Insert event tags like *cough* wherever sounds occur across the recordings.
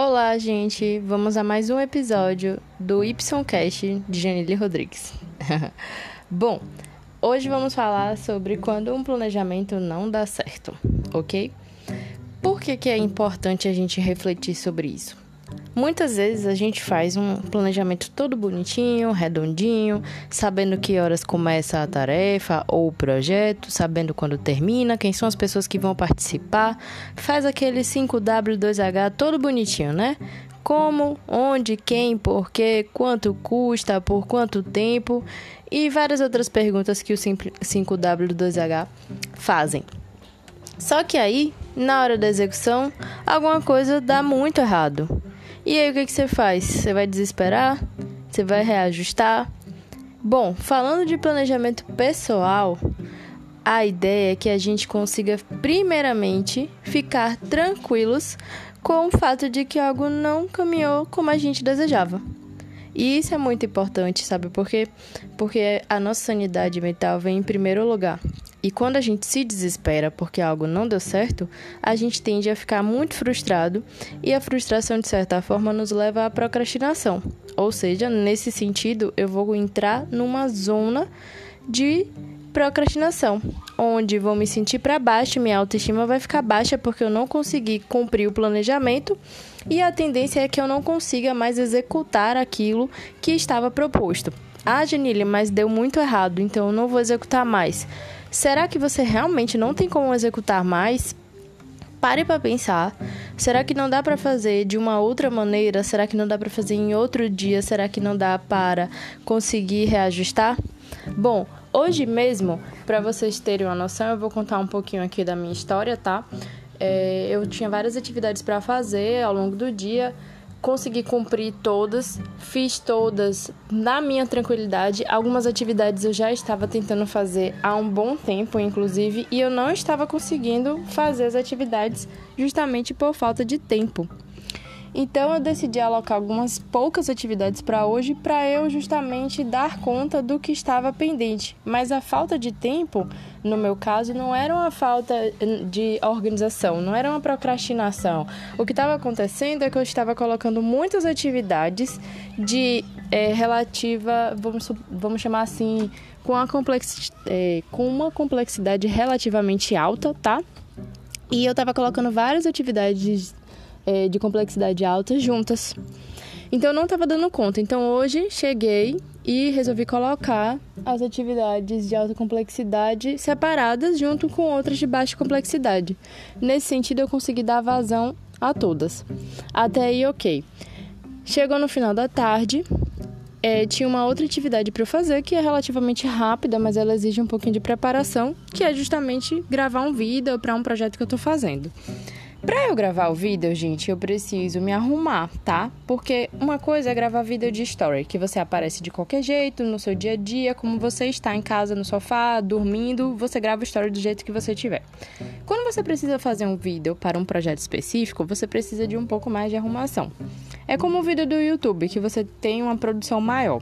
Olá, gente! Vamos a mais um episódio do YCast de Janile Rodrigues. *laughs* Bom, hoje vamos falar sobre quando um planejamento não dá certo, ok? Por que, que é importante a gente refletir sobre isso? Muitas vezes a gente faz um planejamento todo bonitinho, redondinho, sabendo que horas começa a tarefa ou o projeto, sabendo quando termina, quem são as pessoas que vão participar, faz aquele 5W2H todo bonitinho, né? Como, onde, quem, por quê, quanto custa, por quanto tempo e várias outras perguntas que o 5W2H fazem. Só que aí, na hora da execução, alguma coisa dá muito errado. E aí o que, que você faz? Você vai desesperar? Você vai reajustar? Bom, falando de planejamento pessoal, a ideia é que a gente consiga, primeiramente, ficar tranquilos com o fato de que algo não caminhou como a gente desejava. E isso é muito importante, sabe por quê? Porque a nossa sanidade mental vem em primeiro lugar. E quando a gente se desespera porque algo não deu certo, a gente tende a ficar muito frustrado e a frustração, de certa forma, nos leva à procrastinação. Ou seja, nesse sentido, eu vou entrar numa zona de procrastinação, onde vou me sentir para baixo, minha autoestima vai ficar baixa porque eu não consegui cumprir o planejamento e a tendência é que eu não consiga mais executar aquilo que estava proposto. Ah, Janile, mas deu muito errado, então eu não vou executar mais. Será que você realmente não tem como executar mais? Pare para pensar. Será que não dá para fazer de uma outra maneira? Será que não dá para fazer em outro dia? Será que não dá para conseguir reajustar? Bom, hoje mesmo, para vocês terem uma noção, eu vou contar um pouquinho aqui da minha história, tá? É, eu tinha várias atividades para fazer ao longo do dia consegui cumprir todas, fiz todas na minha tranquilidade. Algumas atividades eu já estava tentando fazer há um bom tempo, inclusive, e eu não estava conseguindo fazer as atividades justamente por falta de tempo. Então eu decidi alocar algumas poucas atividades para hoje para eu justamente dar conta do que estava pendente. Mas a falta de tempo, no meu caso, não era uma falta de organização, não era uma procrastinação. O que estava acontecendo é que eu estava colocando muitas atividades de é, relativa, vamos, vamos chamar assim, com, a complexi, é, com uma complexidade relativamente alta, tá? E eu estava colocando várias atividades é, de complexidade alta juntas. Então eu não estava dando conta. Então hoje cheguei e resolvi colocar as atividades de alta complexidade separadas junto com outras de baixa complexidade. Nesse sentido eu consegui dar vazão a todas. Até aí ok. Chegou no final da tarde, é, tinha uma outra atividade para eu fazer que é relativamente rápida, mas ela exige um pouquinho de preparação, que é justamente gravar um vídeo para um projeto que eu estou fazendo. Pra eu gravar o vídeo, gente, eu preciso me arrumar, tá? Porque uma coisa é gravar vídeo de story, que você aparece de qualquer jeito, no seu dia a dia, como você está em casa, no sofá, dormindo, você grava story do jeito que você tiver. Quando você precisa fazer um vídeo para um projeto específico, você precisa de um pouco mais de arrumação. É como o vídeo do YouTube, que você tem uma produção maior.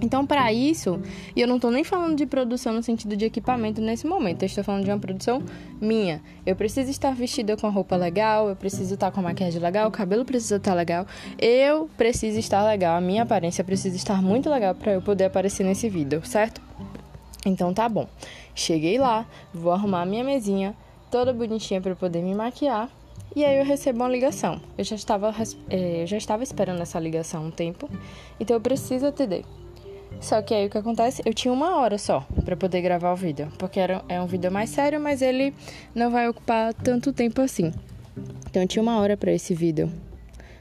Então, para isso, e eu não estou nem falando de produção no sentido de equipamento nesse momento, eu estou falando de uma produção minha. Eu preciso estar vestida com a roupa legal, eu preciso estar com a maquiagem legal, o cabelo precisa estar legal, eu preciso estar legal, a minha aparência precisa estar muito legal para eu poder aparecer nesse vídeo, certo? Então tá bom. Cheguei lá, vou arrumar a minha mesinha toda bonitinha para poder me maquiar. E aí eu recebo uma ligação. Eu já estava, é, eu já estava esperando essa ligação há um tempo, então eu preciso atender. Só que aí o que acontece? Eu tinha uma hora só para poder gravar o vídeo, porque era, é um vídeo mais sério, mas ele não vai ocupar tanto tempo assim. Então eu tinha uma hora para esse vídeo.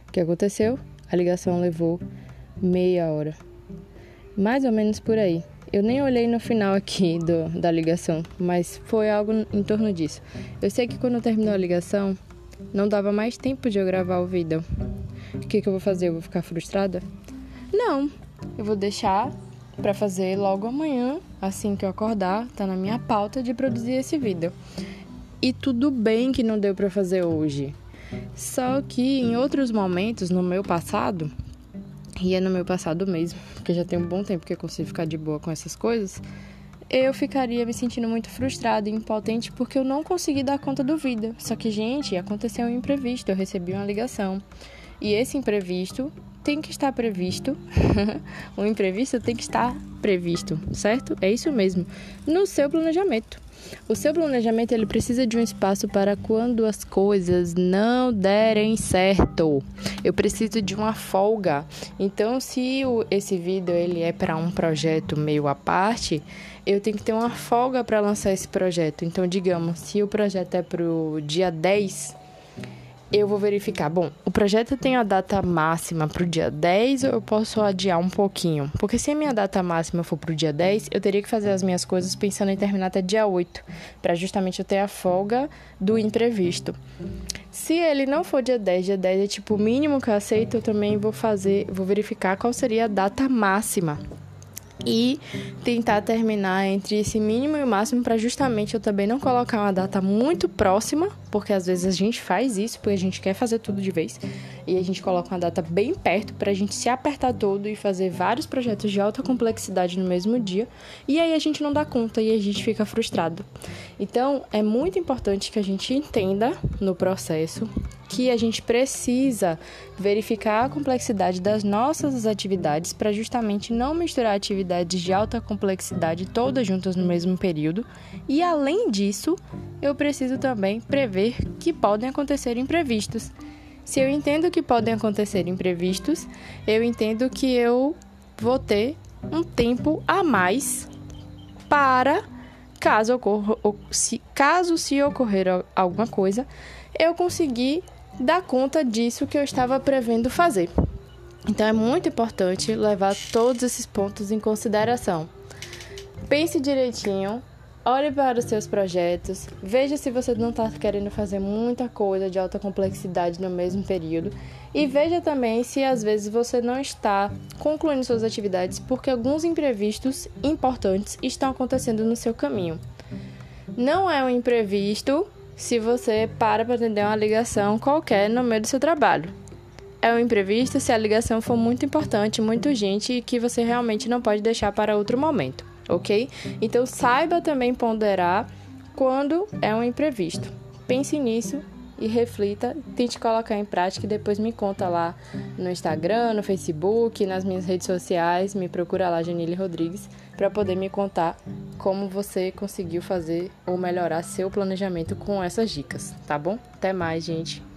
O que aconteceu? A ligação levou meia hora. Mais ou menos por aí. Eu nem olhei no final aqui do, da ligação, mas foi algo em torno disso. Eu sei que quando terminou a ligação, não dava mais tempo de eu gravar o vídeo. O que, que eu vou fazer? Eu vou ficar frustrada? Não, eu vou deixar para fazer logo amanhã, assim que eu acordar, tá na minha pauta de produzir esse vídeo. E tudo bem que não deu para fazer hoje. Só que em outros momentos no meu passado, e é no meu passado mesmo, porque já tem um bom tempo que eu consigo ficar de boa com essas coisas, eu ficaria me sentindo muito frustrada e impotente porque eu não consegui dar conta do vídeo. Só que, gente, aconteceu um imprevisto, eu recebi uma ligação. E esse imprevisto tem que estar previsto. o *laughs* imprevisto tem que estar previsto, certo? É isso mesmo. No seu planejamento. O seu planejamento ele precisa de um espaço para quando as coisas não derem certo. Eu preciso de uma folga. Então, se o, esse vídeo ele é para um projeto meio à parte, eu tenho que ter uma folga para lançar esse projeto. Então, digamos, se o projeto é para o dia 10, eu vou verificar. Bom, o projeto tem a data máxima para o dia 10 ou eu posso adiar um pouquinho? Porque se a minha data máxima for para o dia 10, eu teria que fazer as minhas coisas pensando em terminar até dia 8, para justamente eu ter a folga do imprevisto. Se ele não for dia 10, dia 10 é tipo o mínimo que eu aceito, eu também vou fazer, vou verificar qual seria a data máxima e tentar terminar entre esse mínimo e o máximo para justamente eu também não colocar uma data muito próxima, porque às vezes a gente faz isso porque a gente quer fazer tudo de vez e a gente coloca uma data bem perto para a gente se apertar todo e fazer vários projetos de alta complexidade no mesmo dia e aí a gente não dá conta e a gente fica frustrado. Então é muito importante que a gente entenda no processo que a gente precisa verificar a complexidade das nossas atividades para justamente não misturar atividades de alta complexidade todas juntas no mesmo período. E além disso, eu preciso também prever que podem acontecer imprevistos. Se eu entendo que podem acontecer imprevistos, eu entendo que eu vou ter um tempo a mais para caso ocorra, se, caso se ocorrer alguma coisa, eu conseguir dar conta disso que eu estava prevendo fazer. Então é muito importante levar todos esses pontos em consideração. Pense direitinho, olhe para os seus projetos, veja se você não está querendo fazer muita coisa de alta complexidade no mesmo período e veja também se às vezes você não está concluindo suas atividades porque alguns imprevistos importantes estão acontecendo no seu caminho. Não é um imprevisto se você para para atender uma ligação qualquer no meio do seu trabalho. É um imprevisto se a ligação for muito importante, muito urgente e que você realmente não pode deixar para outro momento, ok? Então saiba também ponderar quando é um imprevisto. Pense nisso e reflita, tente colocar em prática e depois me conta lá no Instagram, no Facebook, nas minhas redes sociais, me procura lá, Janile Rodrigues, para poder me contar como você conseguiu fazer ou melhorar seu planejamento com essas dicas, tá bom? Até mais, gente!